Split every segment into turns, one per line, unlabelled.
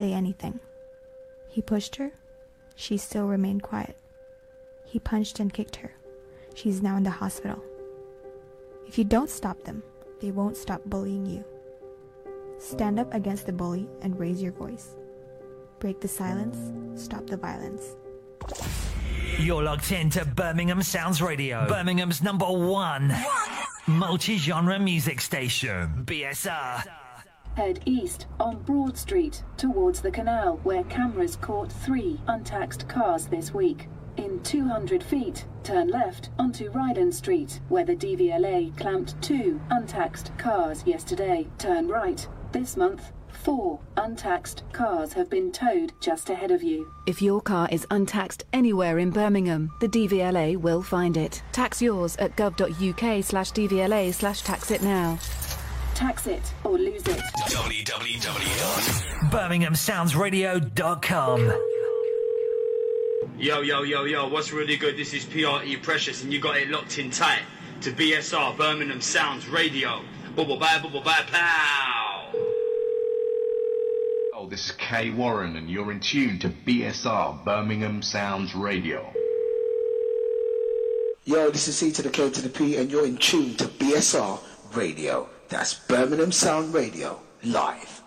say anything. He pushed her. She still remained quiet. He punched and kicked her. She's now in the hospital. If you don't stop them, they won't stop bullying you. Stand up against the bully and raise your voice. Break the silence, stop the violence.
You're locked into Birmingham Sounds Radio, Birmingham's number one multi-genre music station, BSR.
Head east on Broad Street towards the canal, where cameras caught three untaxed cars this week. In 200 feet, turn left onto Ryland Street, where the DVLA clamped two untaxed cars yesterday. Turn right. This month, four untaxed cars have been towed just ahead of you.
If your car is untaxed anywhere in Birmingham, the DVLA will find it. Tax yours at gov.uk slash DVLA slash tax it now.
Tax it or lose it.
BirminghamSoundsRadio.com.
Yo, yo, yo, yo, what's really good? This is PRE Precious, and you got it locked in tight to BSR, Birmingham Sounds Radio. Bubble bye, bubble bye, pow!
Oh, this is Kay Warren, and you're in tune to BSR, Birmingham Sounds Radio.
Yo, this is C to the K to the P, and you're in tune to BSR Radio. That's Birmingham Sound Radio, live.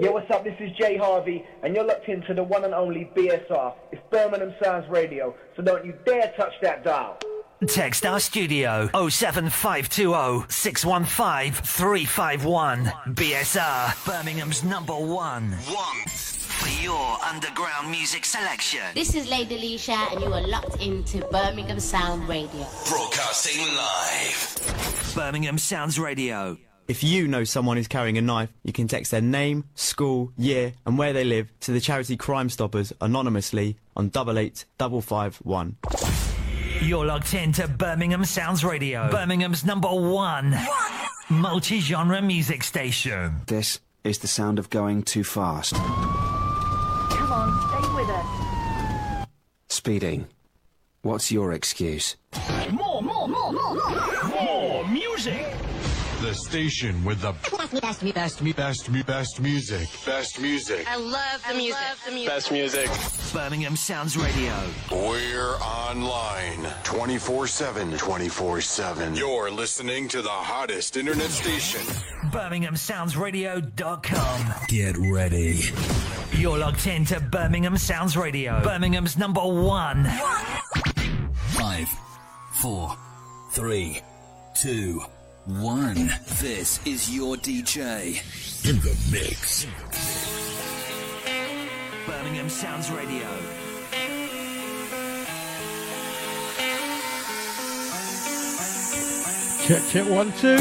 Yo, what's up? This is Jay Harvey, and you're locked into the one and only BSR. It's Birmingham Sounds Radio, so don't you dare touch that dial.
Text our studio 07520 615 351. BSR, Birmingham's number one. One. For your underground music selection.
This is Lady Leisha, and you are locked into Birmingham Sound Radio.
Broadcasting live. Birmingham Sounds Radio.
If you know someone who's carrying a knife, you can text their name, school, year, and where they live to the charity Crime Stoppers anonymously on double eight double five one.
You're locked into Birmingham Sounds Radio, Birmingham's number one multi-genre music station.
This is the sound of going too fast.
Come on, stay with us.
Speeding. What's your excuse?
More, more, more, more, more.
More music. The station with the
Best, best, best,
best, mu- best, mu- best music. Best music.
I love the music. the music.
Best music.
Birmingham Sounds Radio.
We're online 24 7. 24 7. You're listening to the hottest internet station.
BirminghamSoundsRadio.com.
Get ready.
You're locked into Birmingham Sounds Radio, Birmingham's number one.
Five, four, three, two, one. This is your DJ.
In the mix.
Birmingham Sounds Radio.
Check, check, one, two.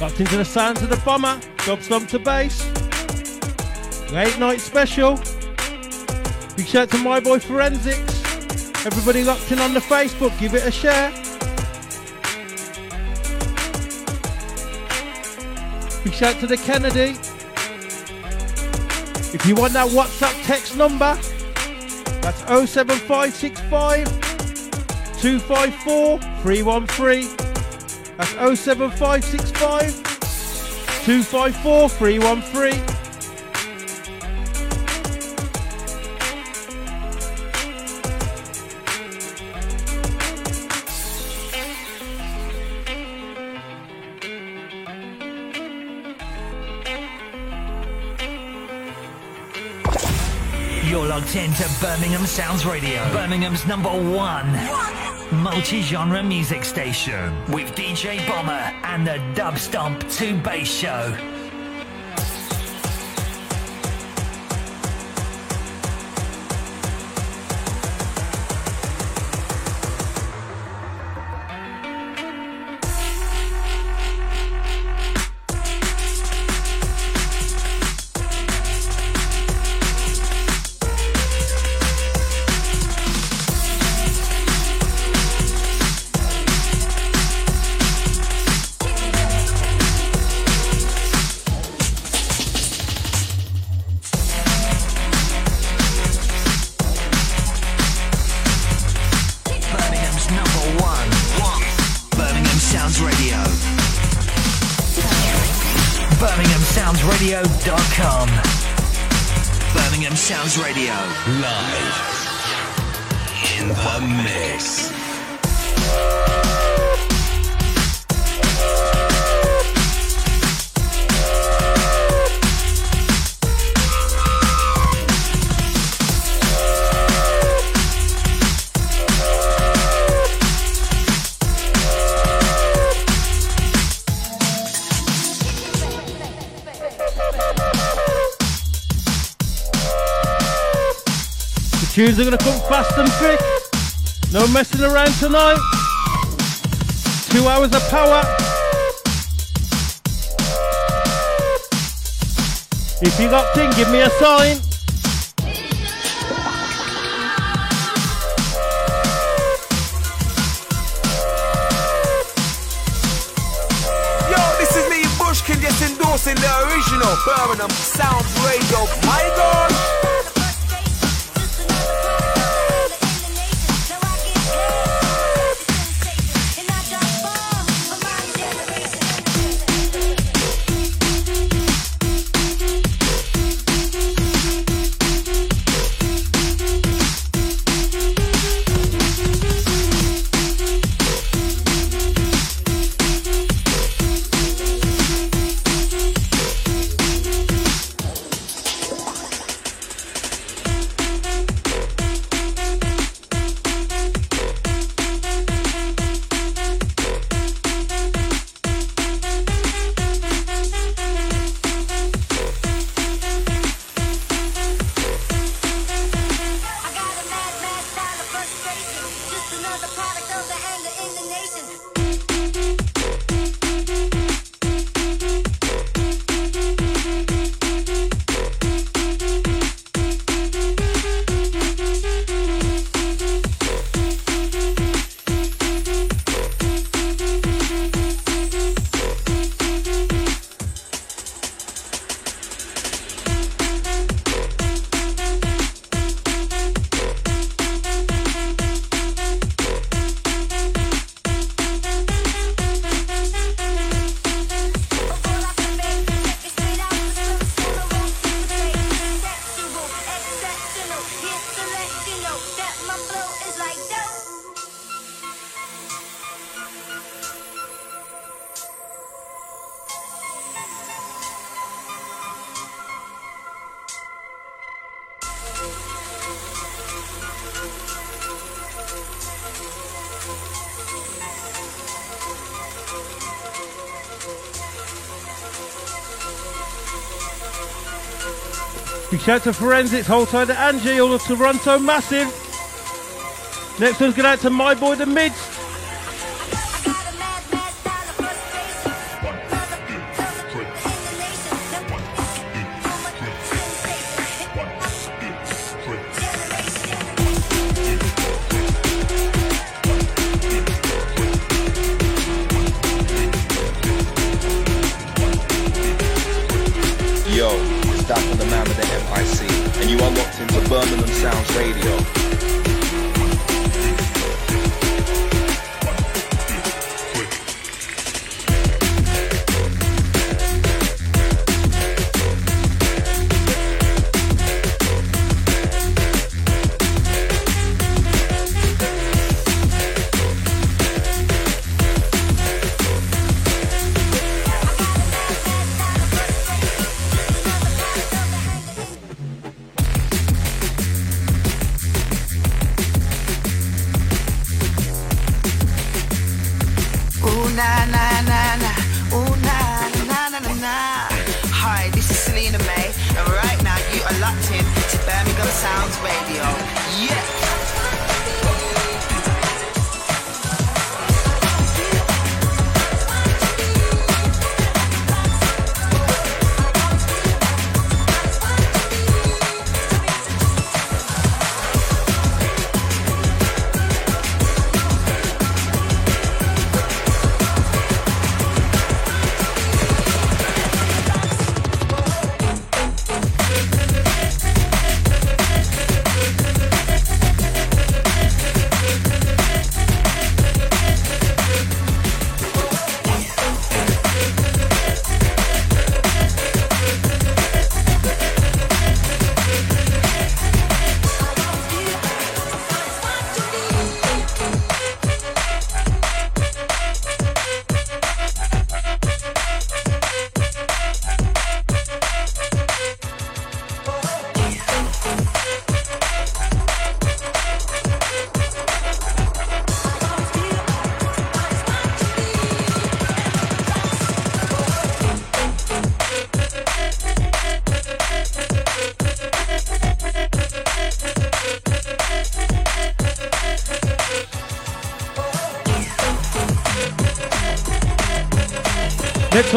Locked into the sounds of the bomber. Dub stomp to bass. Late night special. Big shout to my boy Forensics. Everybody locked in on the Facebook. Give it a share. Big shout to the Kennedy. If you want that WhatsApp text number, that's 07565 254 313. That's 07565 254 313.
You're logged into Birmingham Sounds Radio, Birmingham's number one multi-genre music station with DJ Bomber and the Dub Stomp 2 Bass Show.
Tunes are gonna come fast and thick. No messing around tonight. Two hours of power. If you got in, give me a sign.
Endorsing the original Birmingham Sounds Radio. My God!
Big shout out to Forensics, whole side to Angie, all of Toronto, massive. Next one's going out to my boy, the Mids.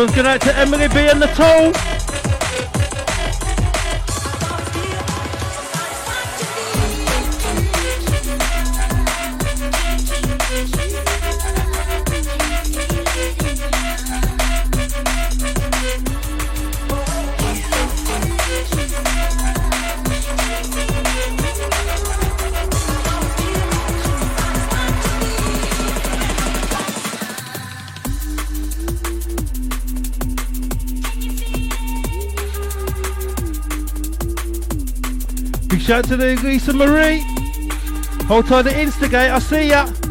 One's going out to Emily B and the Toll. Out to the Lisa Marie. Hold tight to Instigate, I see ya.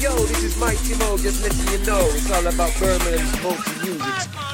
Yo, this is Mighty Mo, just letting you know it's all about Birmingham's multi music.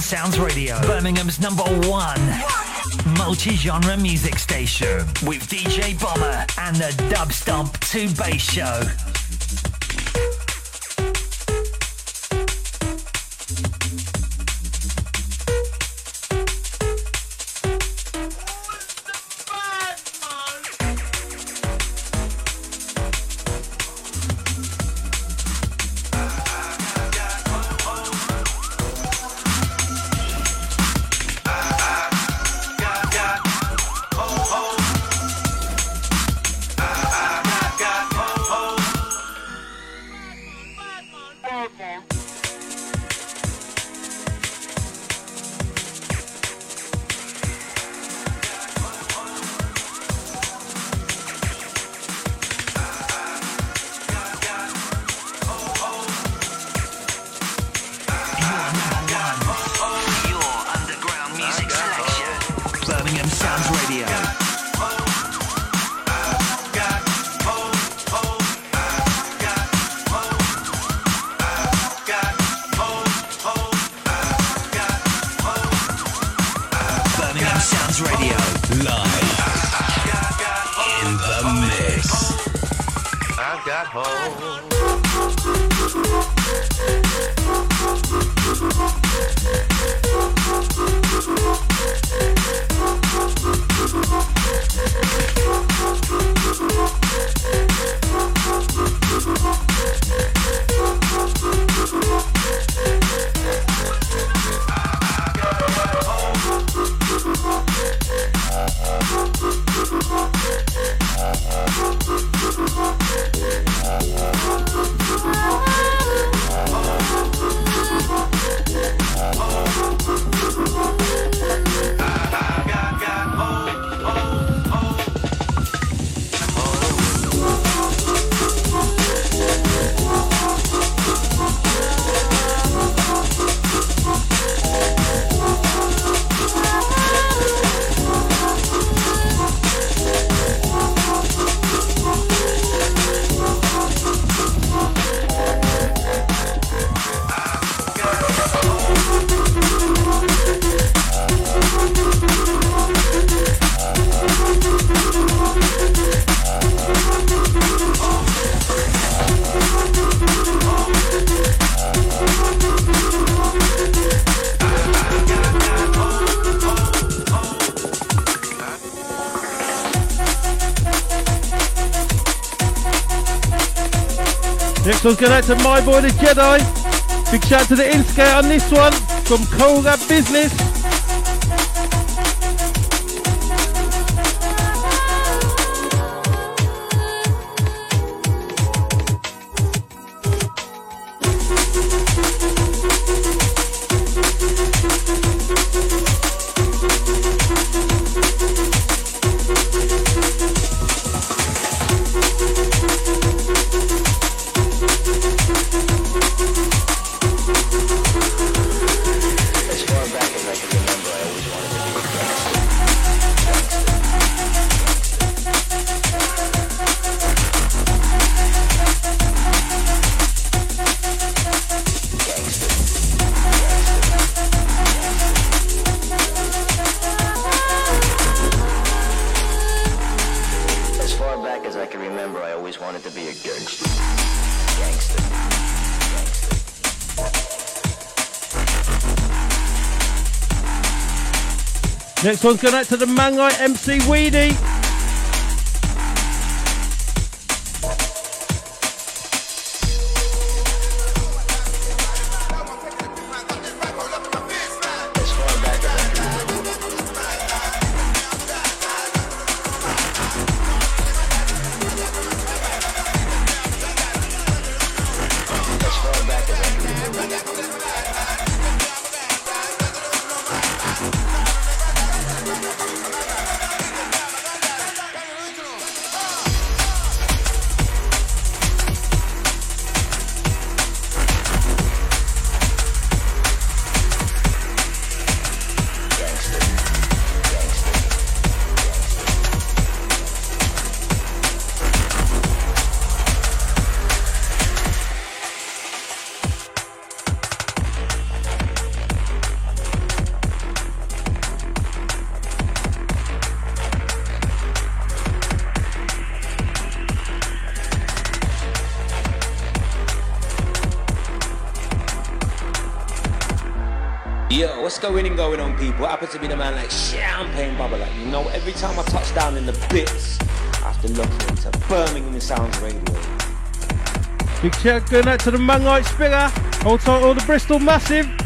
Sounds Radio, Birmingham's number one multi-genre music station with DJ Bomber and the Dub Stomp 2 Bass Show.
One's going out to my boy the Jedi. Big shout out to the Instigate on this one from Colgate Business. Next one's going out to the Mangai MC Weedy.
Going and going on, people? I happen to be the man like champagne bubble. Like, you know, every time I touch down in the bits, I have to look into Birmingham Sounds Radio.
Big shout going out to the Mangite. Hold tight, all the Bristol Massive.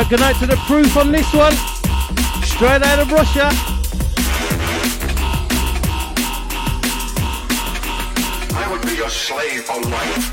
Shout good night to the proof on this one. Straight out of Russia.
I would be your slave for life.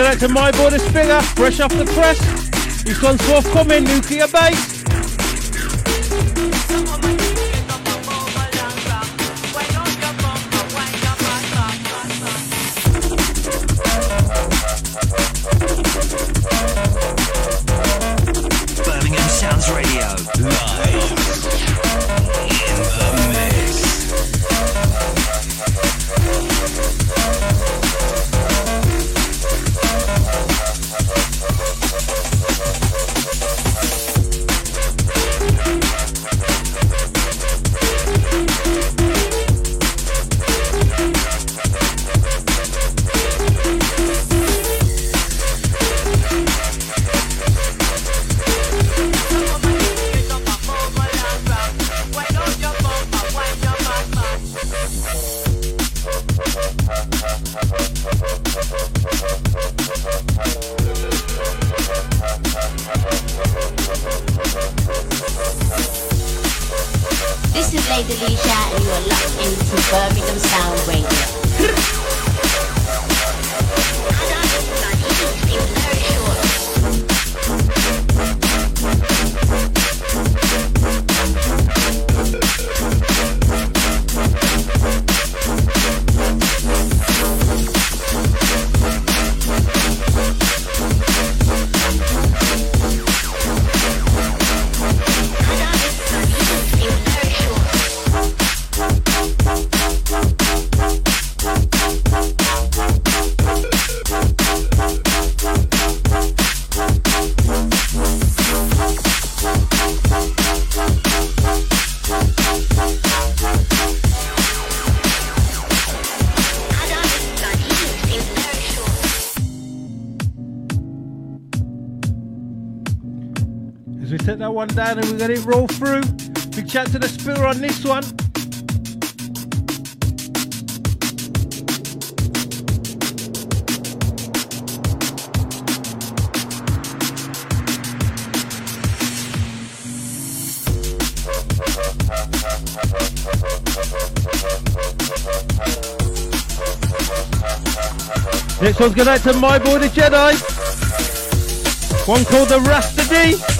Going out to my boy the Spigger. Fresh off the press. This one's forthcoming. Nuclear Bass. Down and we got it roll through. Big chat to the spiller on this one. Next one's going out to my boy the Jedi. One called the Rasta D.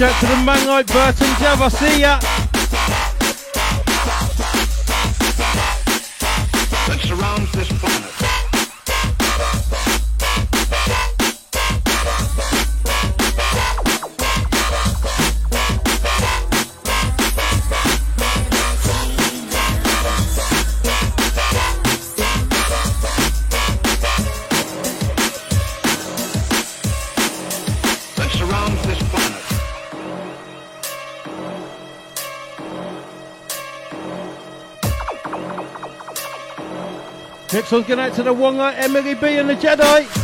shout to the Mangite Burton Jav, I see ya.
One's going out to the Wonga, Emily B and the Jedi.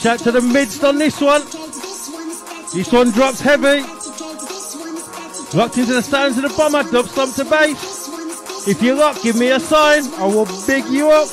Shout to the Mids on this one. This one drops heavy. Locked into the sounds of the bomber, stomp to bass. If you're locked, give me a sign. I will big you up.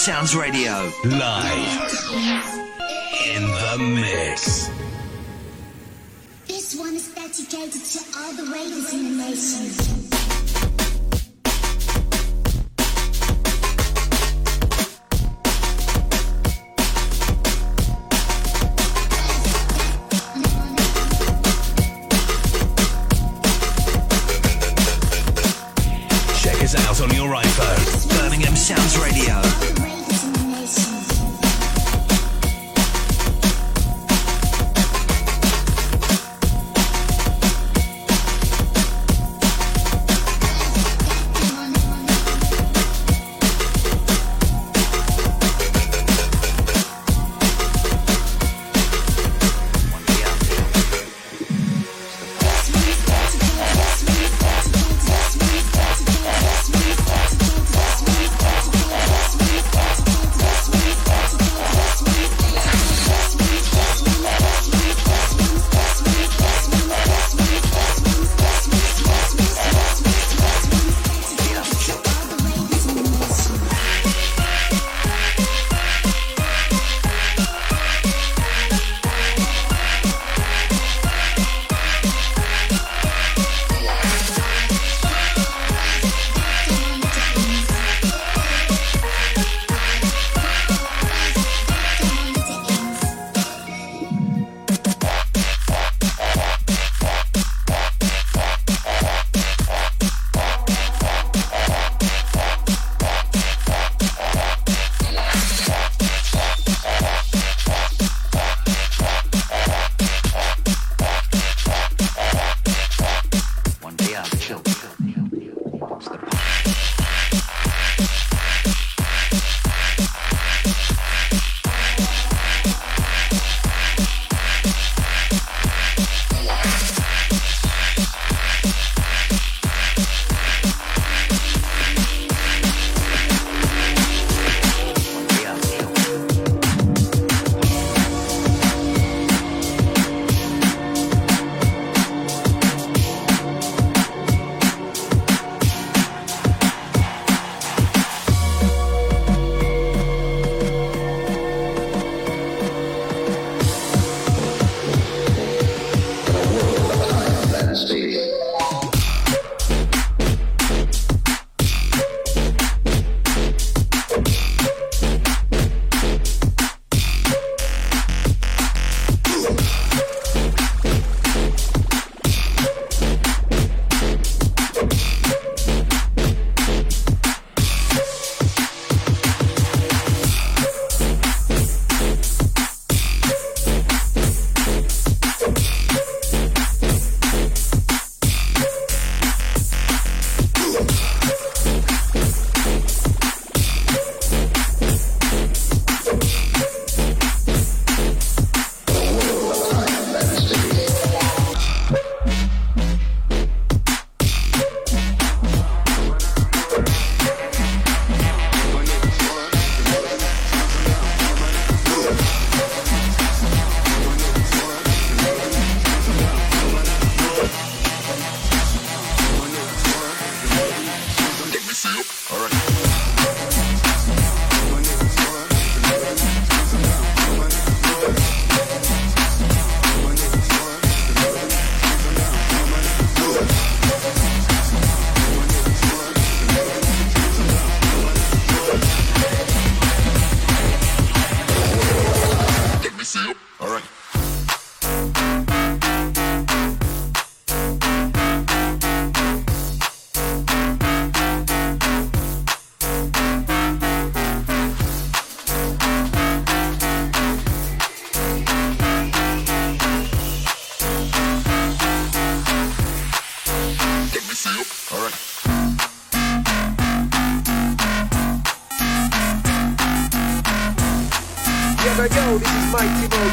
Sounds Radio. Live. In the mix.
This one is dedicated to all the ladies in the nation.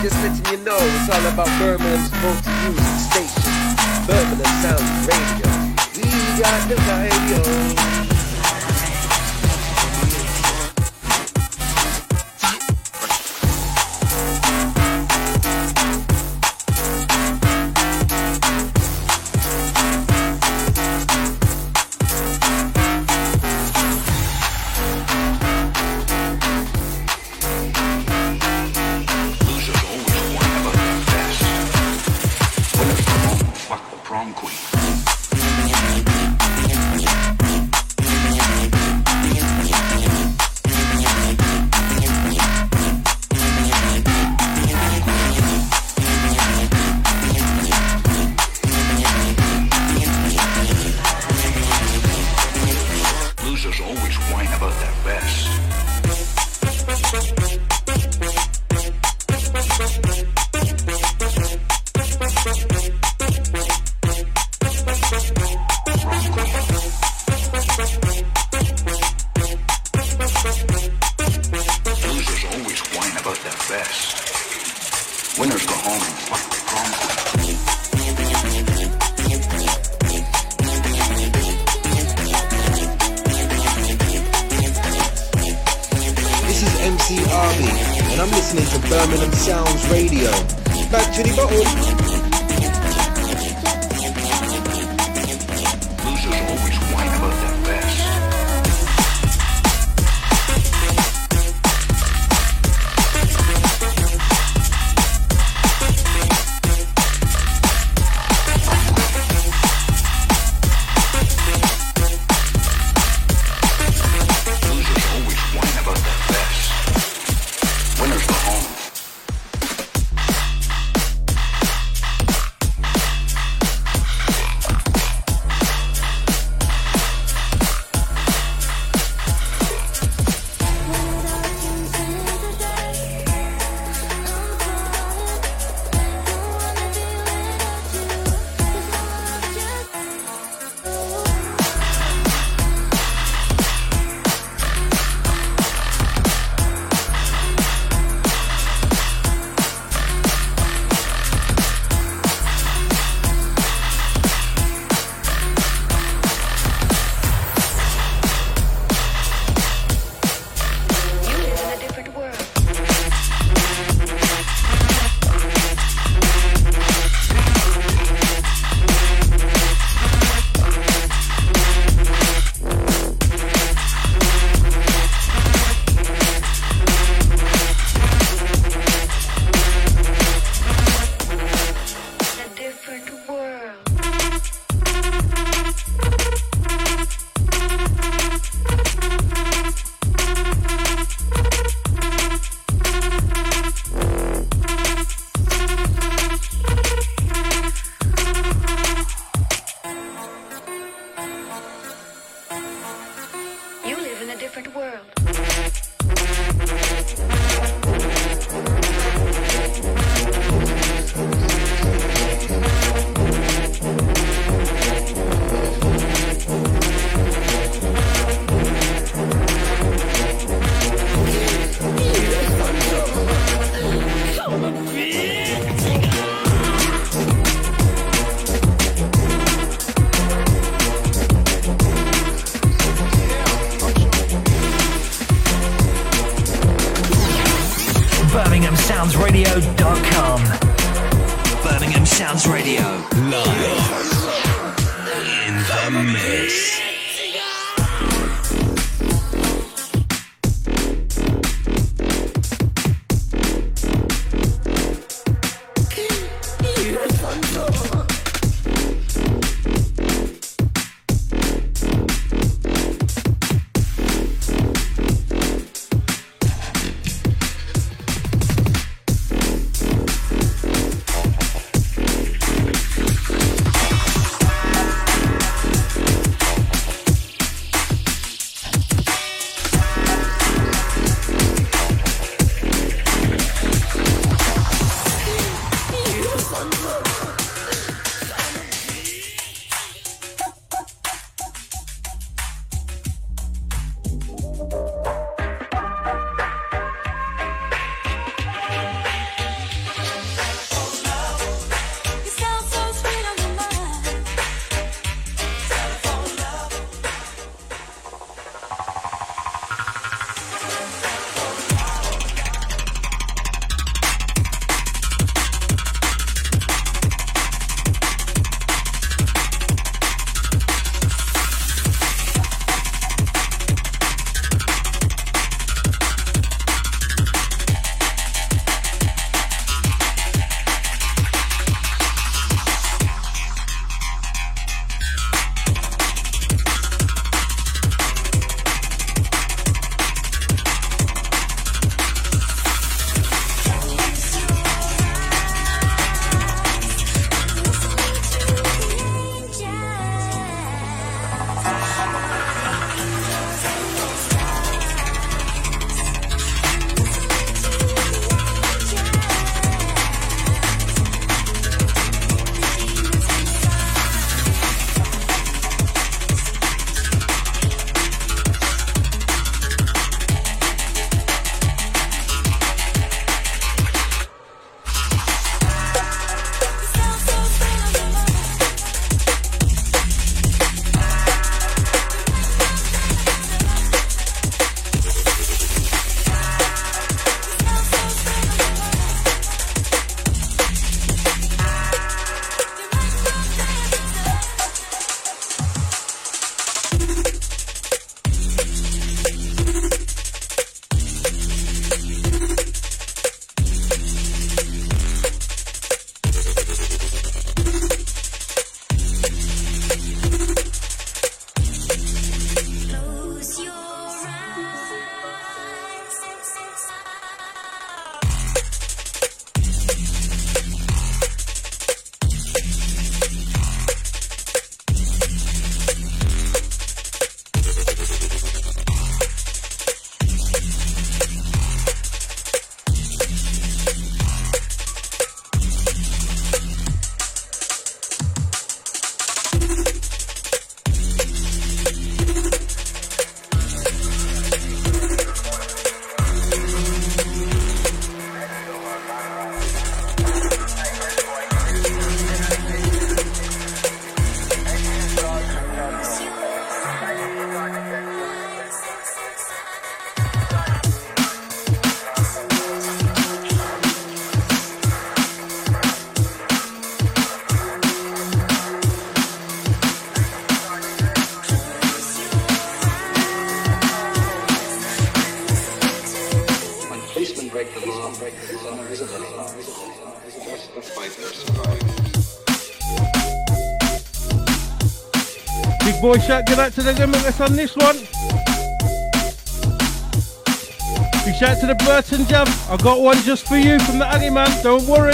Just letting you know it's all about Birmingham's multi-music station. Birmingham Sound Radio. We got the radio.
Boy shout, get out to the limitless on this one. Big shout to the Burton Jam. I got one just for you from the Aggie man, don't worry.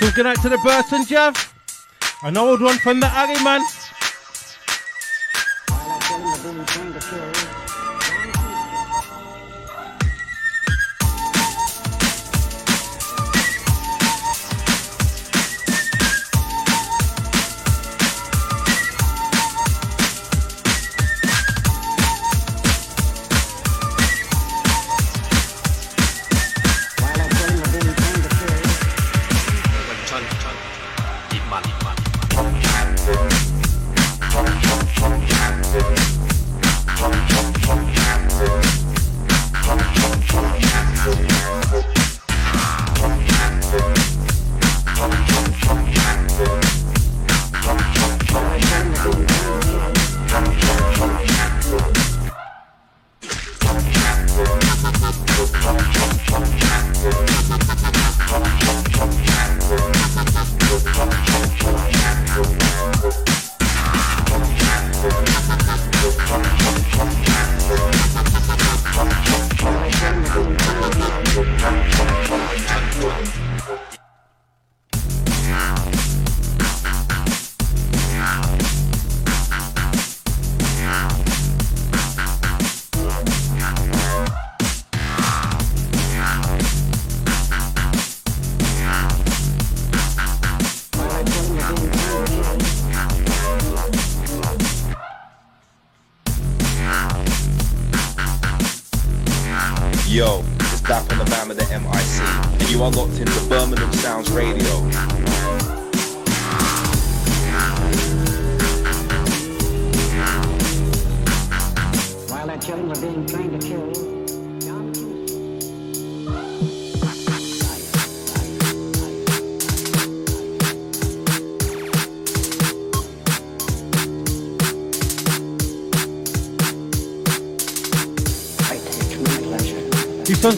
One's going out to the Burton Jav. An old one from the Aggie man.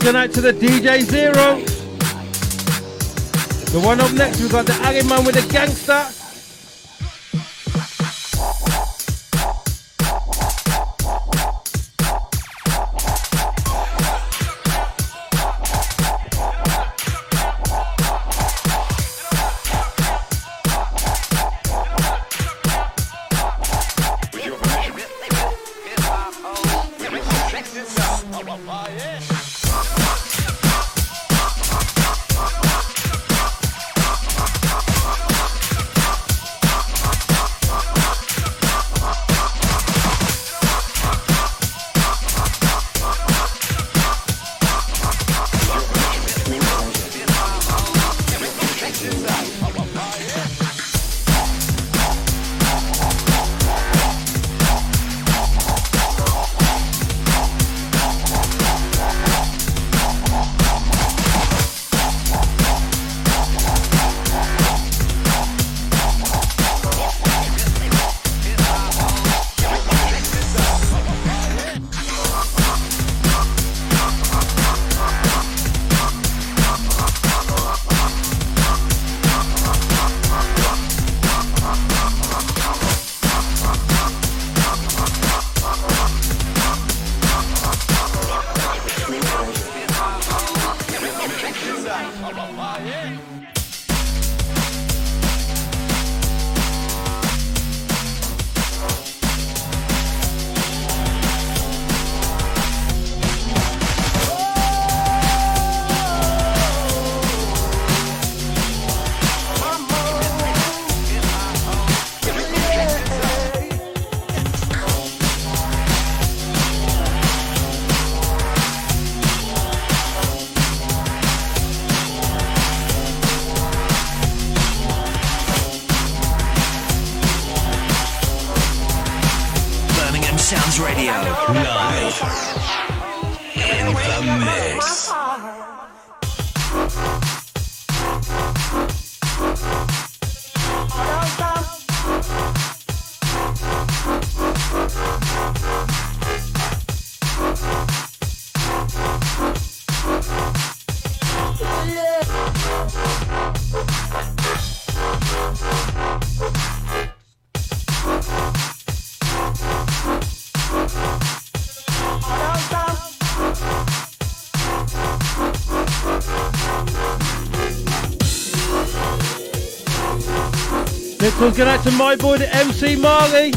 Going out to the DJ Zero. The one up next, we've got the Aggie man with the gangster. One's going out to my boy, the MC Marley.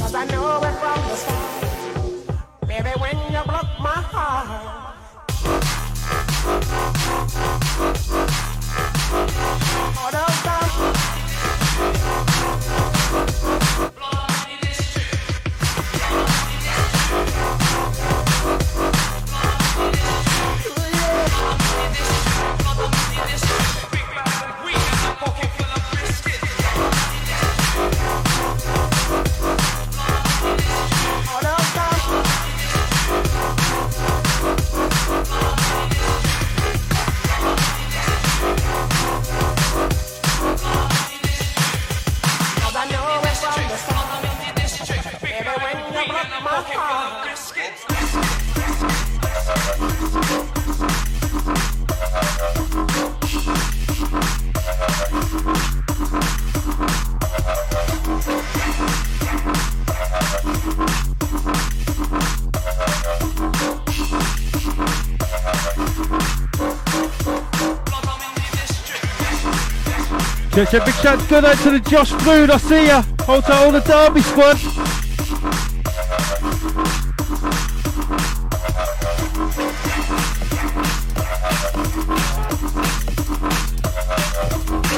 Check, check, big shout good out to the Josh Flood, I see ya. Hold tight all the Derby squad.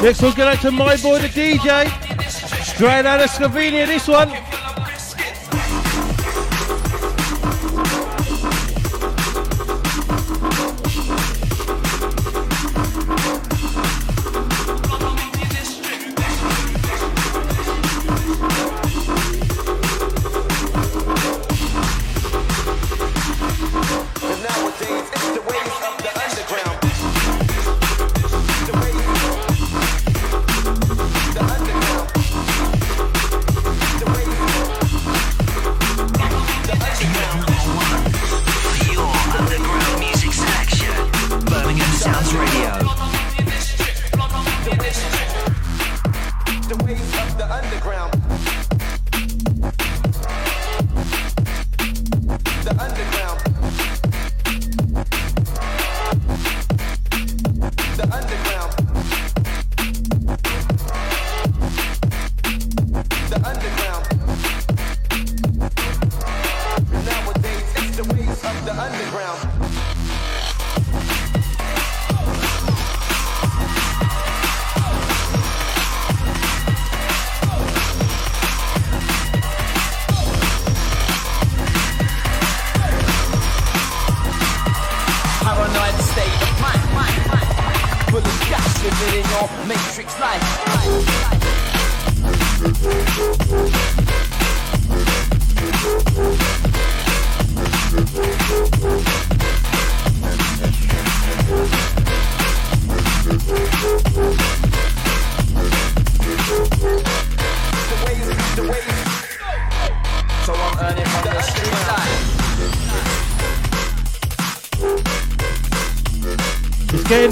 Next one going out to my boy the DJ. Straight out of Slovenia this one.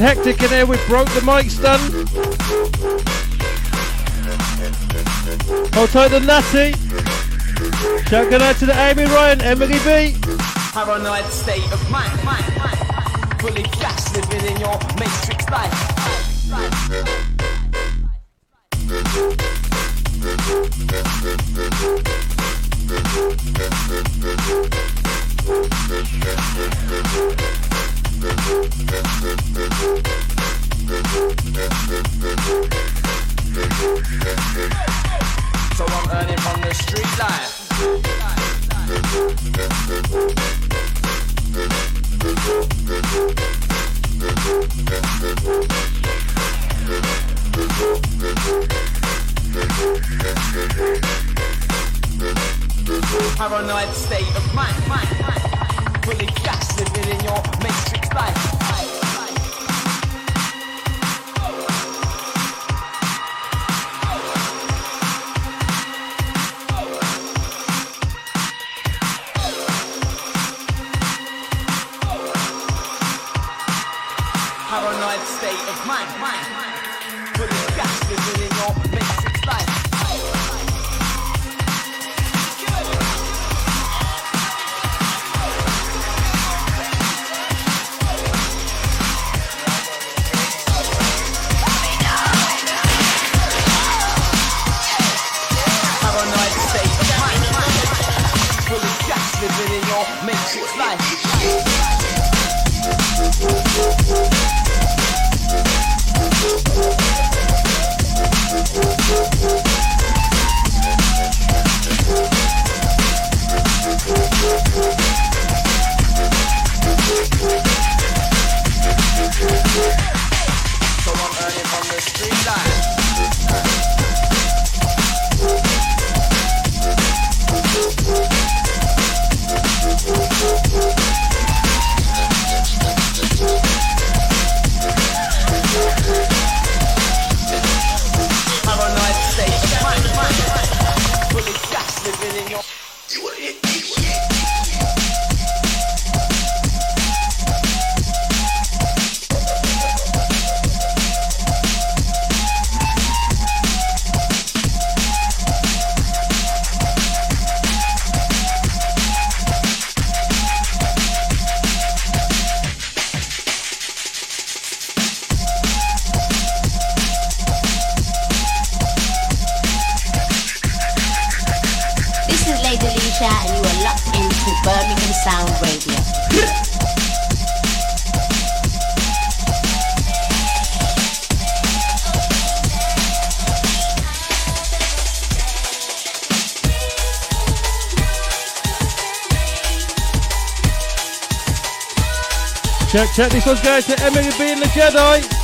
Hectic in here. We broke the mic stand. Hold tight the Natty. Shout out to the Amy Ryan, Emily B.
Paranoid state of mind, mind, mind.
Fully gas living in your matrix life.
Check. This one's going to Emily B and the Jedi.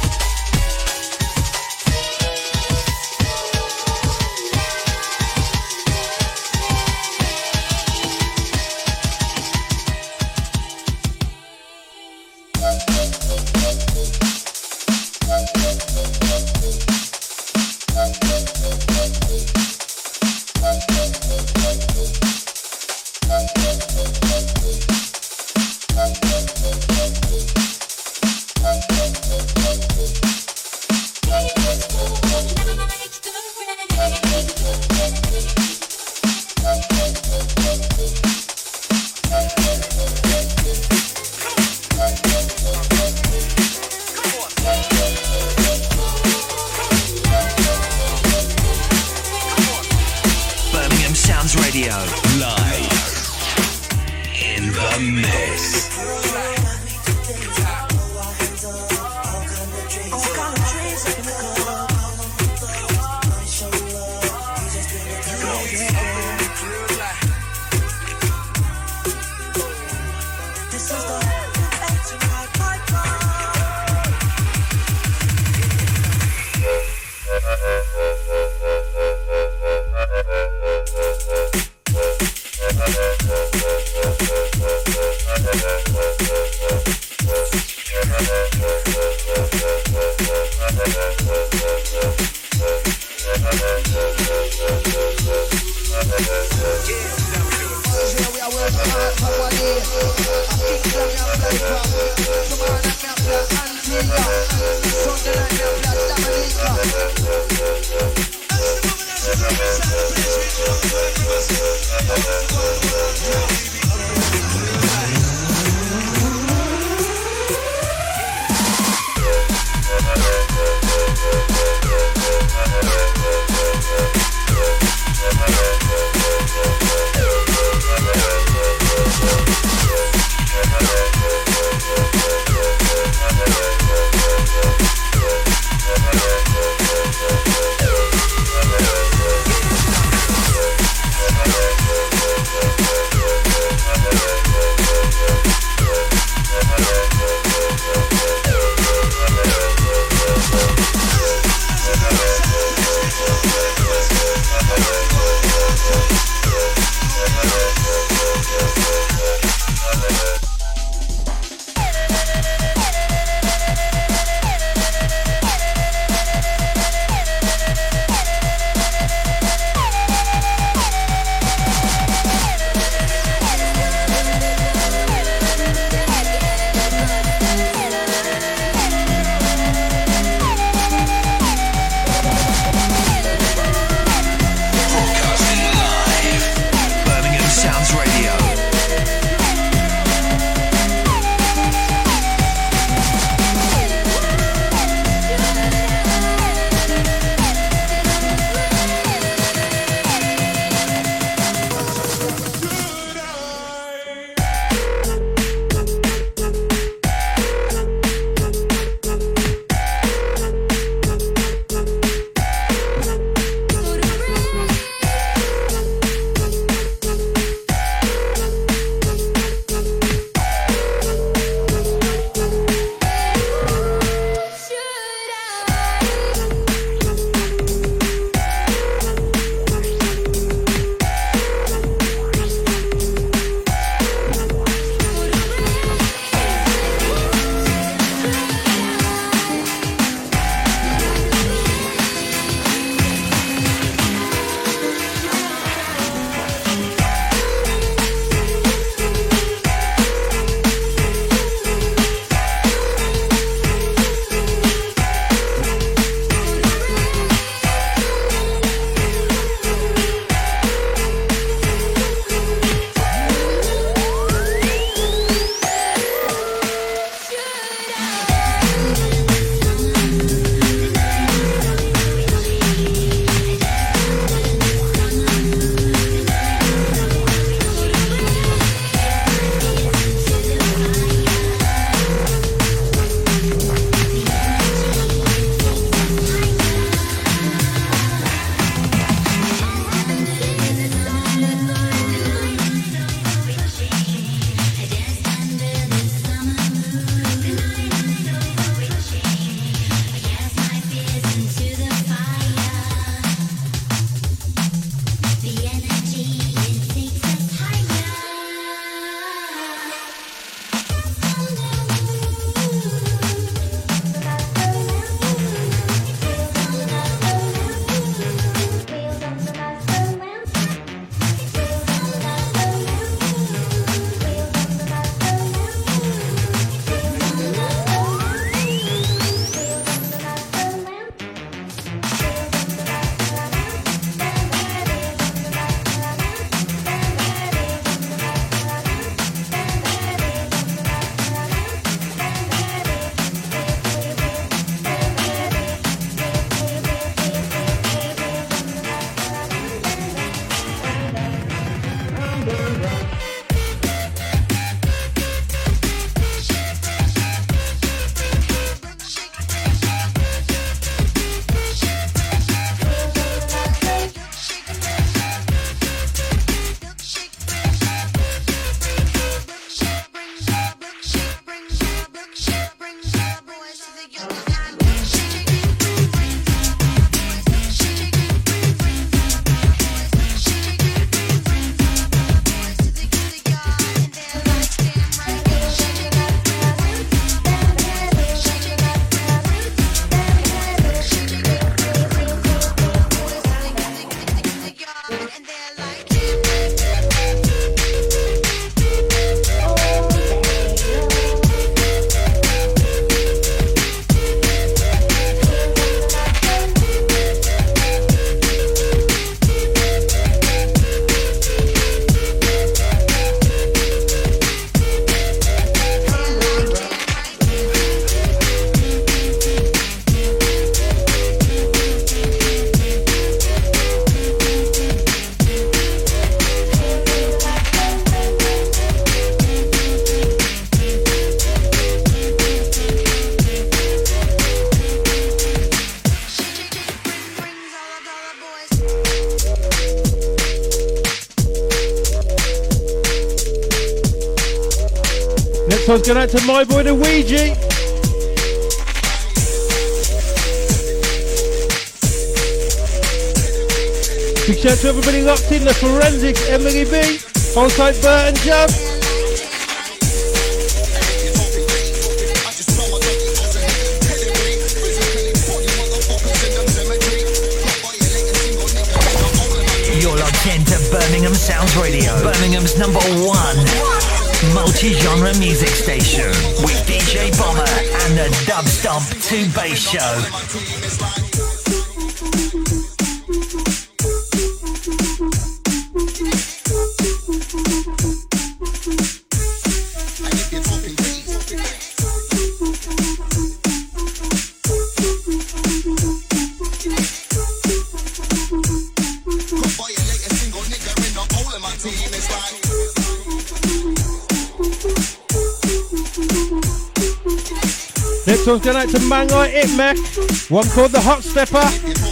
One
called the Hot Stepper.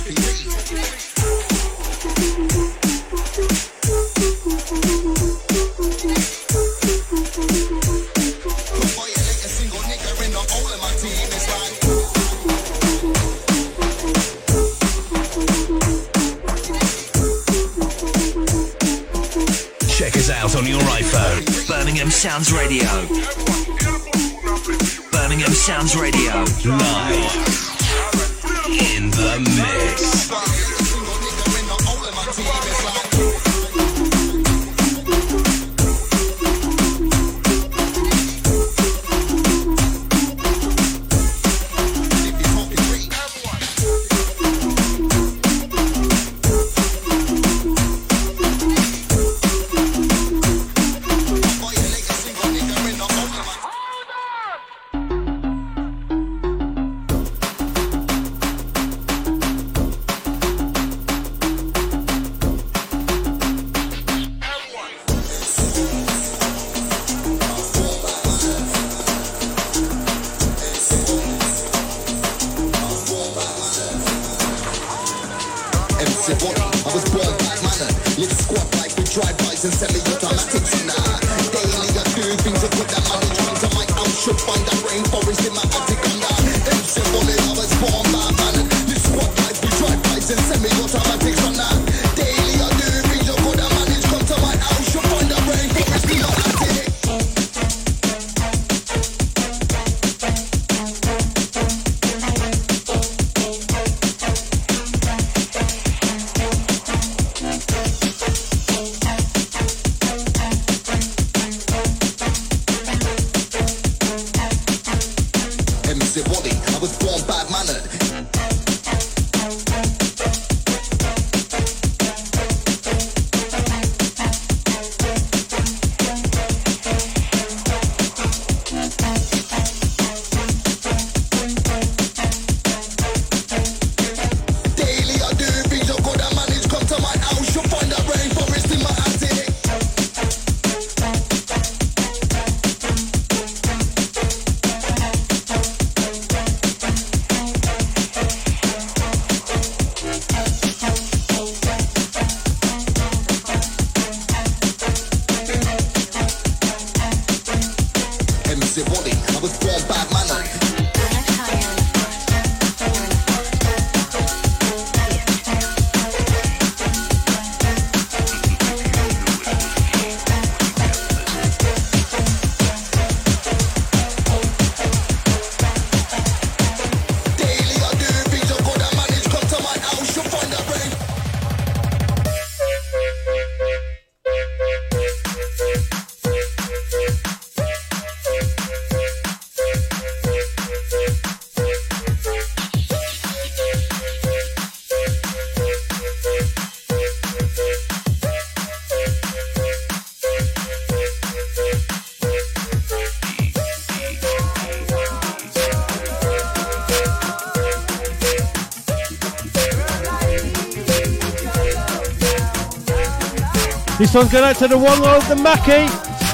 This one's going out to the one of the Mackie,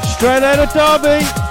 straight out of Derby.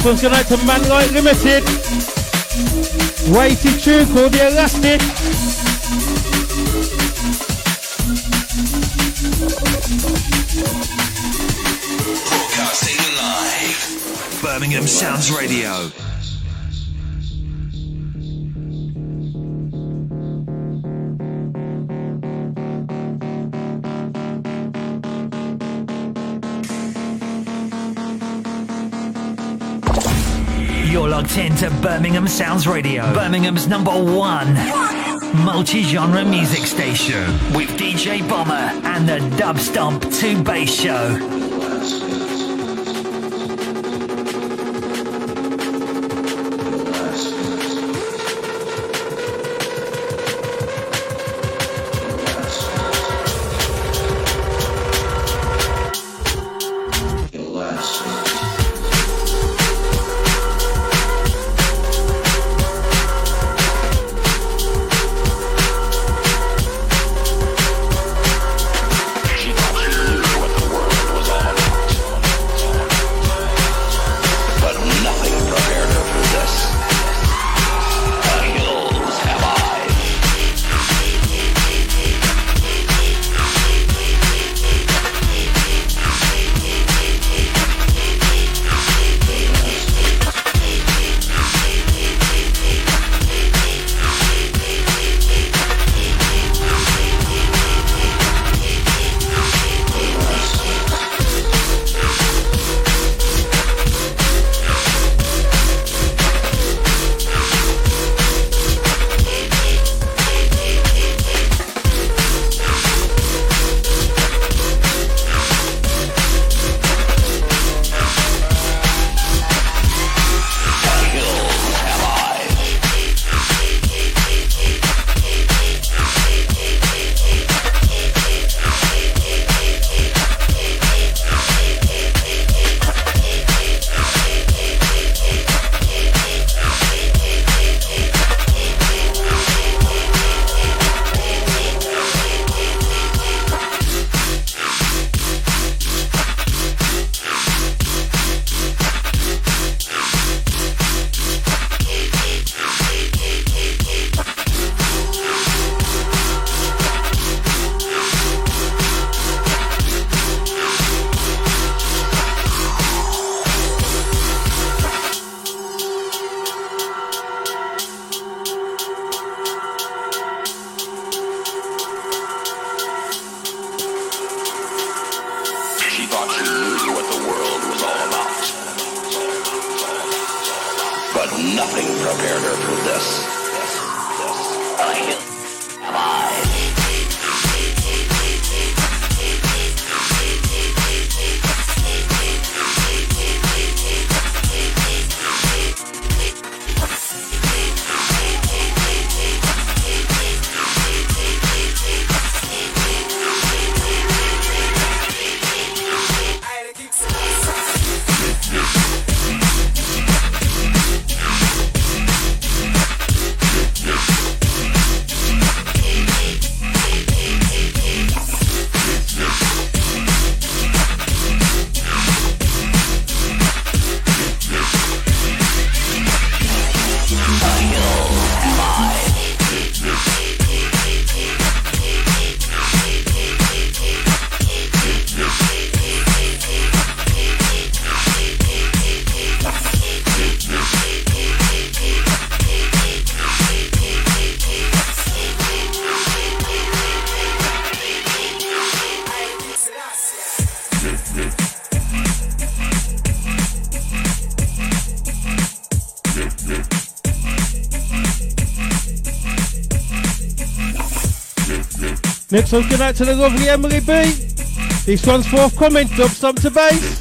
Next one's going out to Man Like Limited. Weighted tune called The Elastic.
Broadcasting live. Birmingham Sounds Radio. Birmingham Sounds Radio, Birmingham's number one multi-genre music station with DJ Bomber and the Dub Stomp 2 Bass Show.
Next one's going out to the lovely Emily B. This one's forthcoming, dub stomp to bass.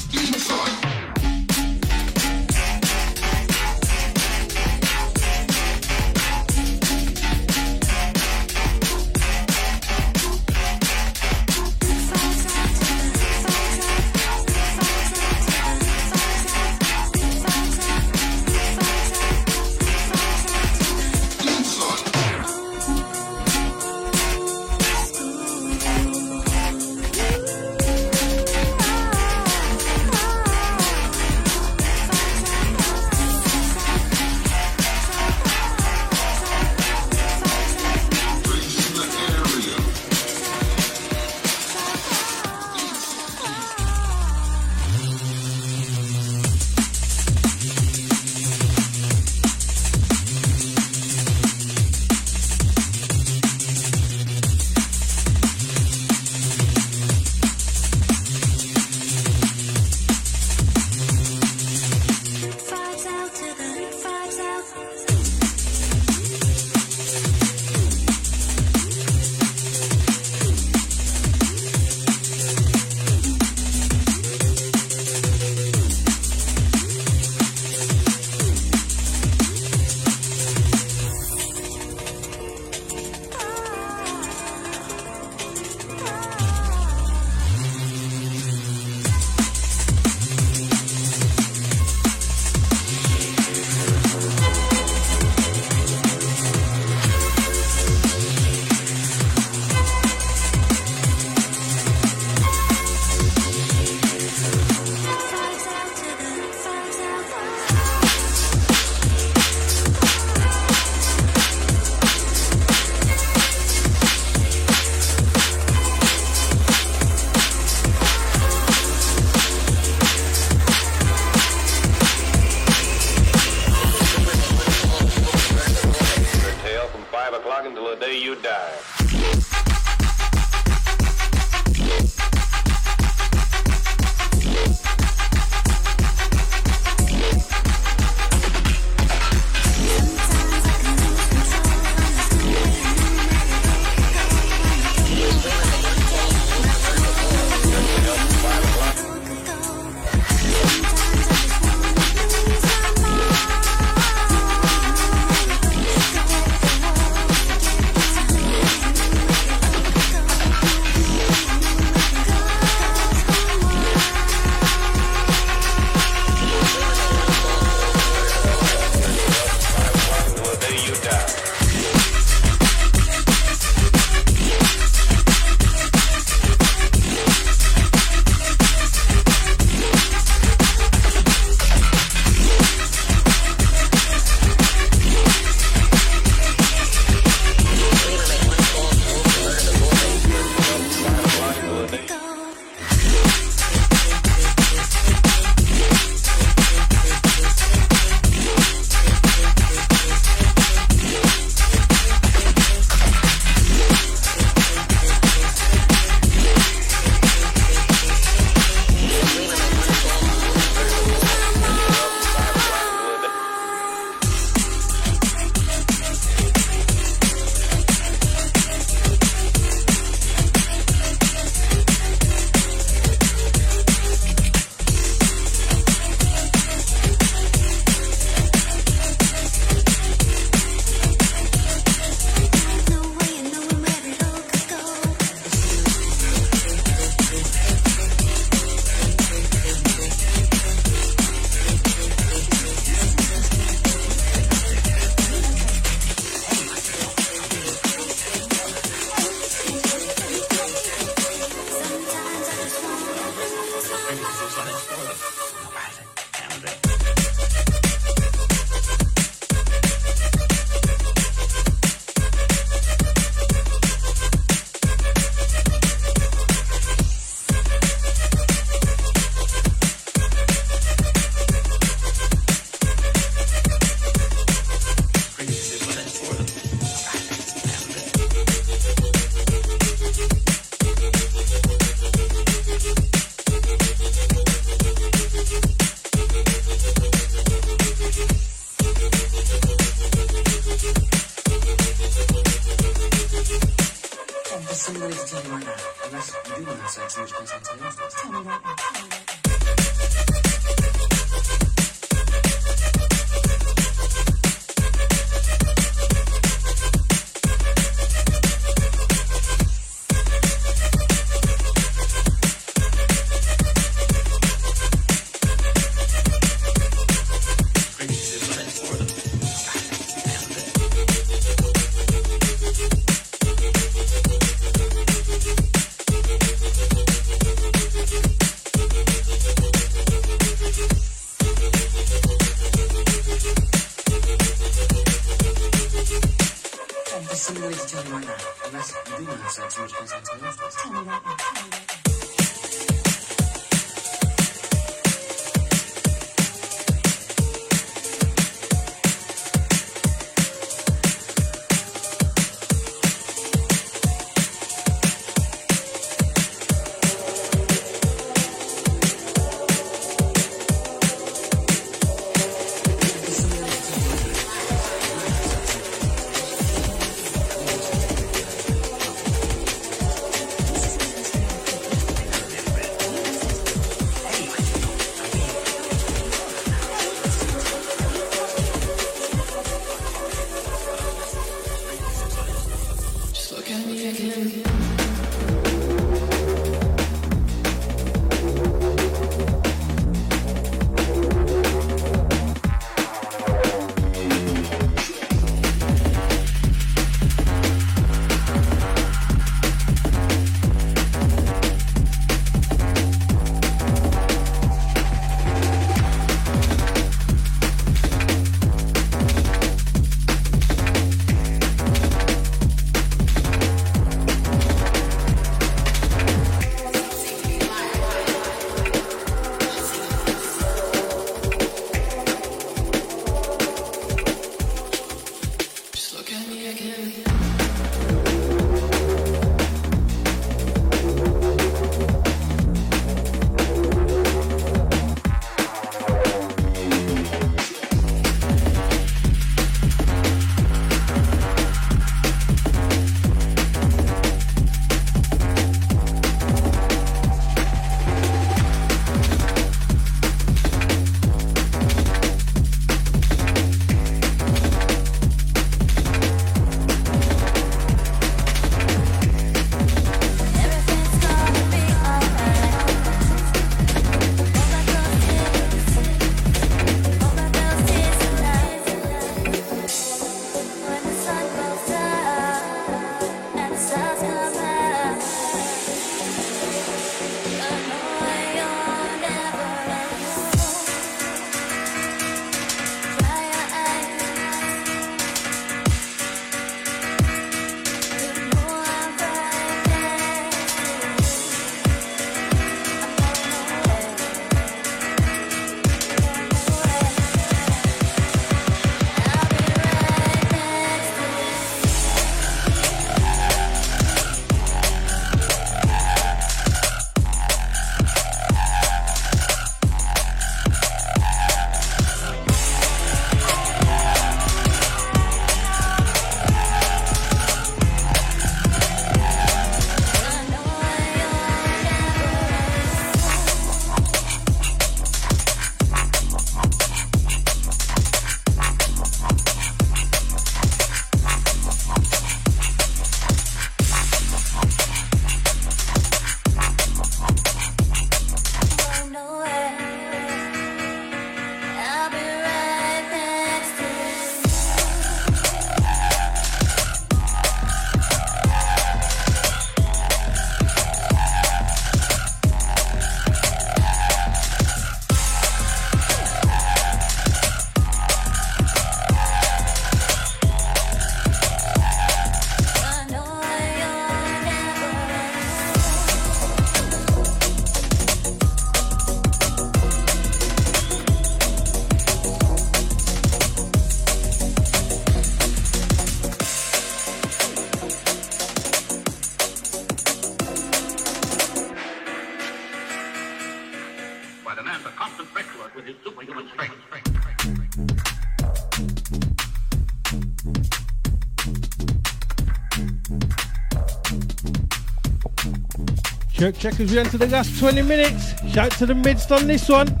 Check, check as we enter the last 20 minutes. Shout to the Mids on this one.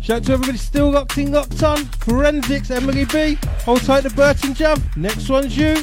Shout to everybody still locked in, locked on. Forensics, Emily B. Hold tight to Burton Jam. Next one's you.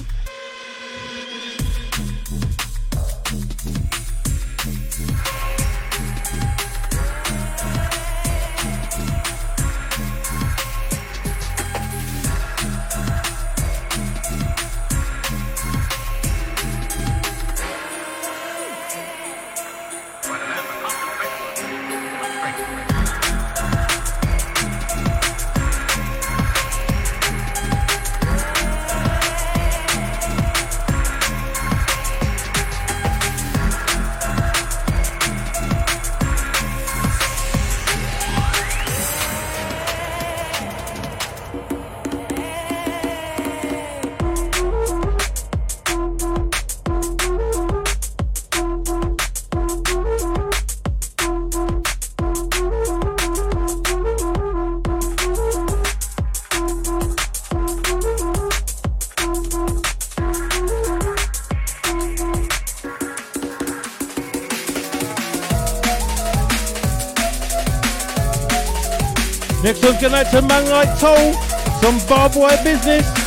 Next one's going out to Man Like Toll. Some barbed wire business.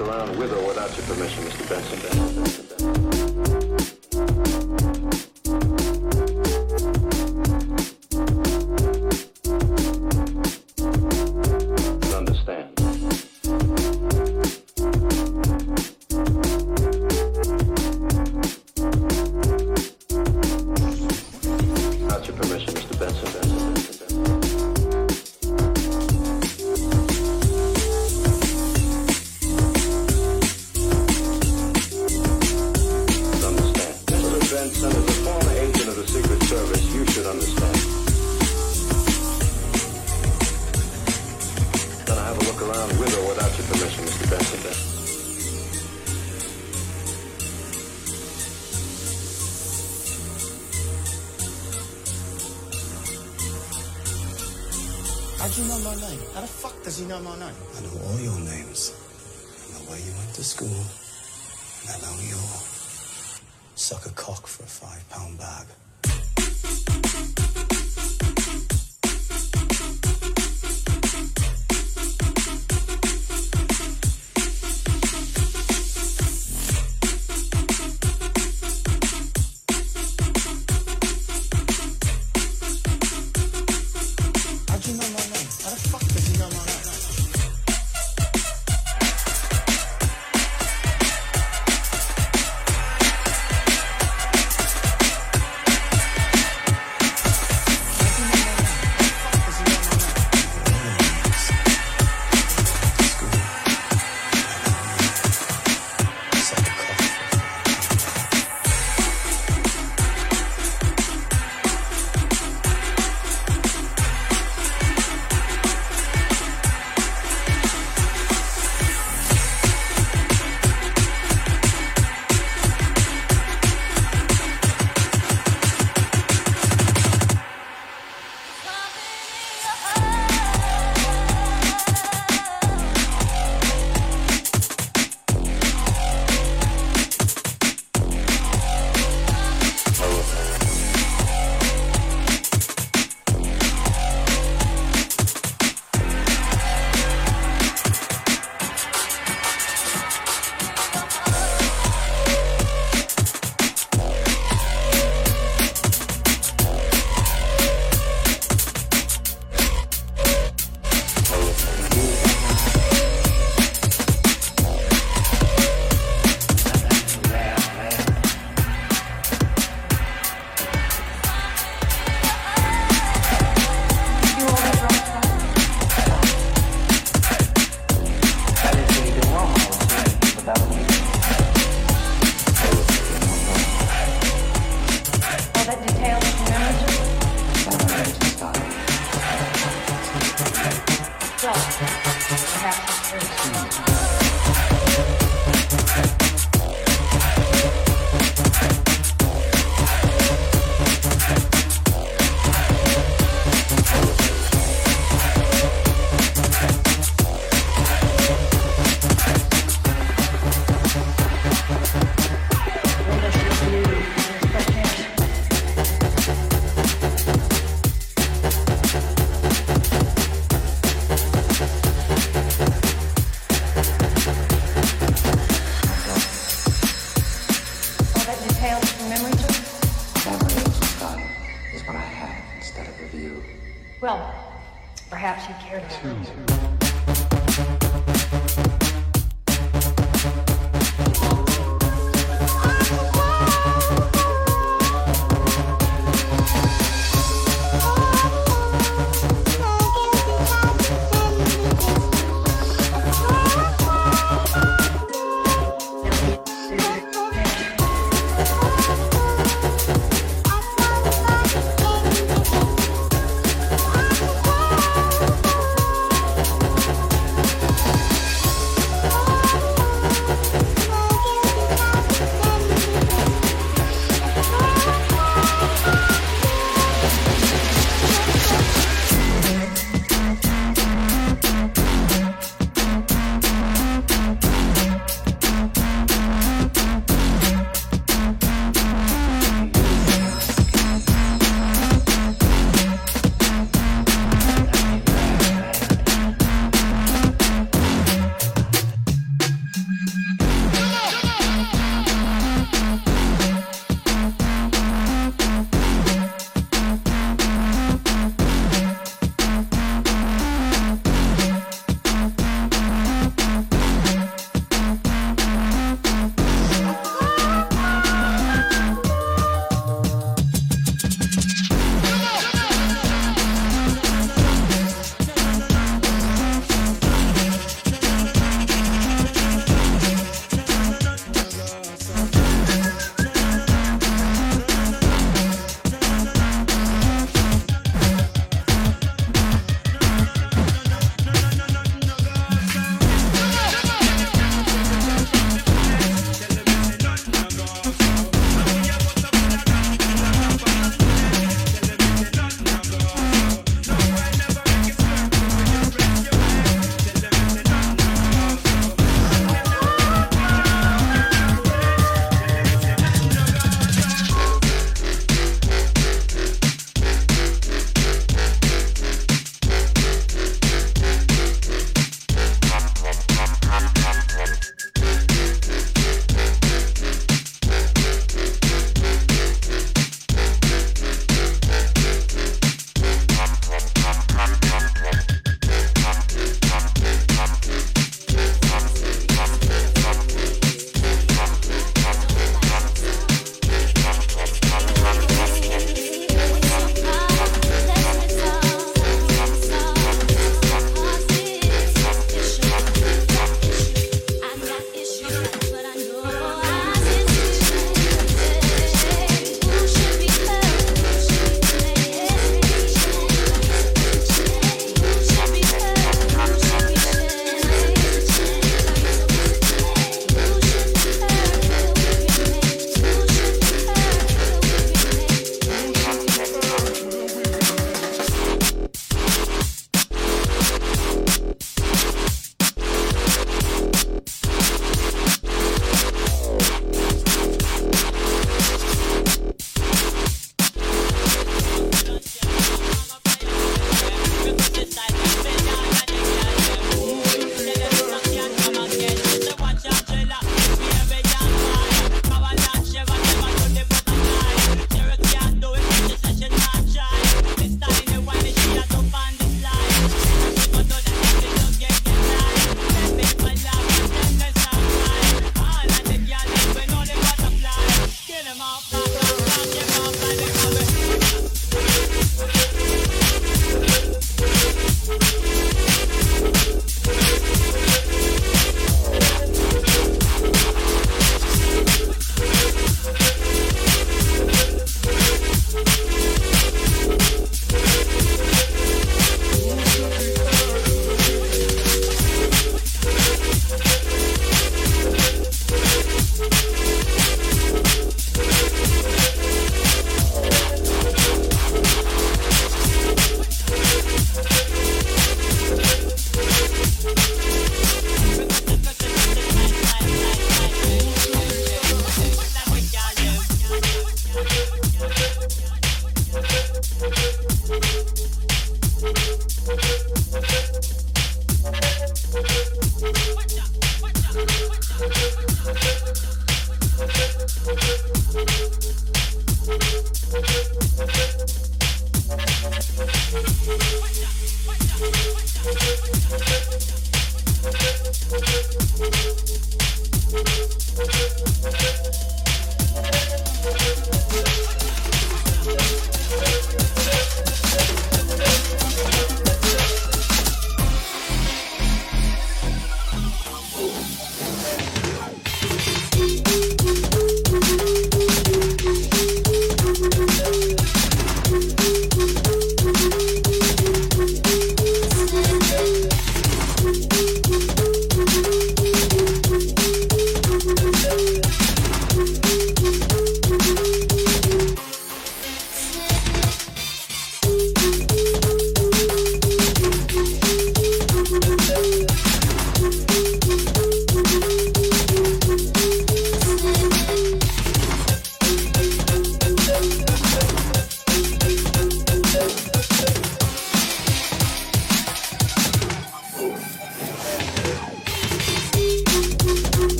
around with or without your permission, Mr. Benson.
Benson, Benson, Benson.
is what I instead of.
Well, perhaps you care to.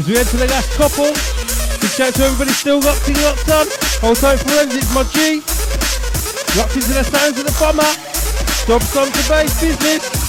As we enter the last couple, big shout to everybody still locked in, locked on. Hold tight forensics, my G. Locked into the sounds of the bomber. Dub stomp to bass business.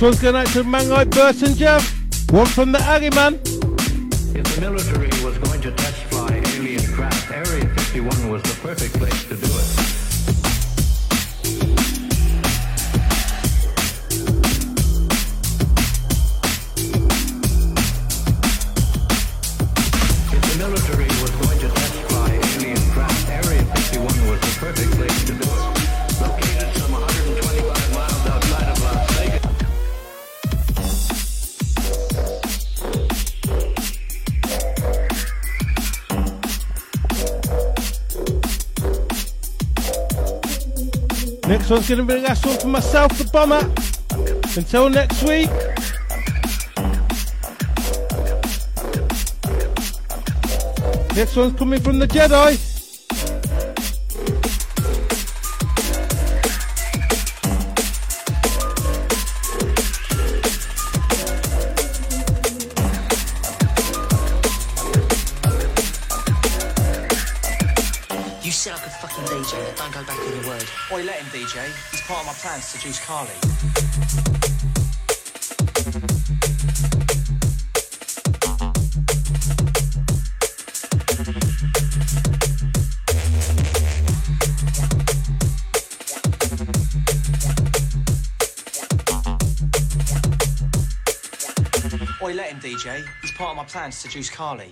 Next one's going out to a man Burton Jeff. One from the Aggie Man.
If the military
Next one's going to be the last one for myself, the bomber. Until next week. Next one's coming from the Jedi.
You sound like a fucking DJ. Don't go back on your word.
Oi, let him DJ. He's part of my plan to seduce Carly. Oi, let him DJ. He's part of my plan to seduce Carly.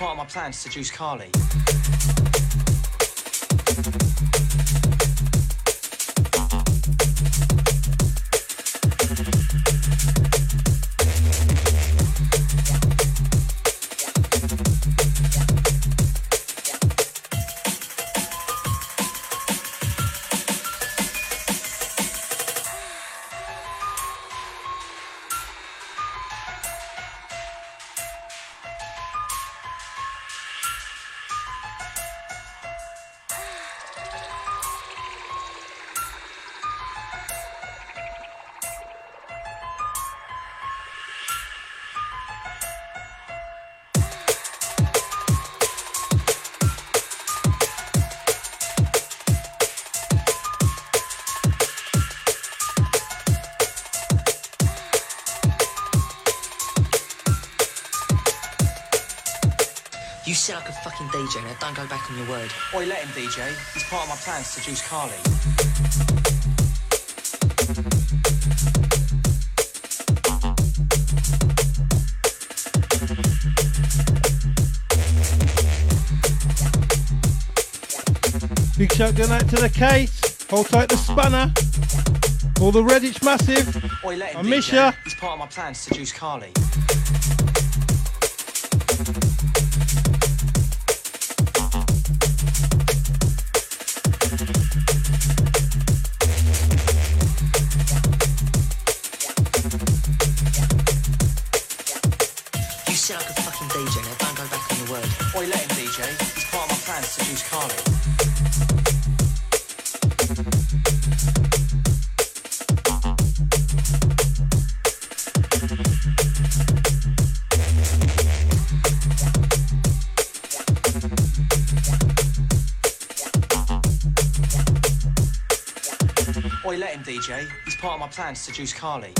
Part of my plan to seduce Carly.
Go back on your word.
Oi, let him DJ. He's part of my plan to seduce Carly.
Big shout going out to the Kate. Hold tight the spanner. All the Redditch massive.
Oi, let him
I
DJ.
miss ya.
He's part of my plan to seduce Carly. Part of my plan to seduce Carly.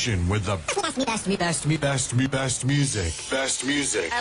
Station with the best, me best, me best, best, best music. Best music.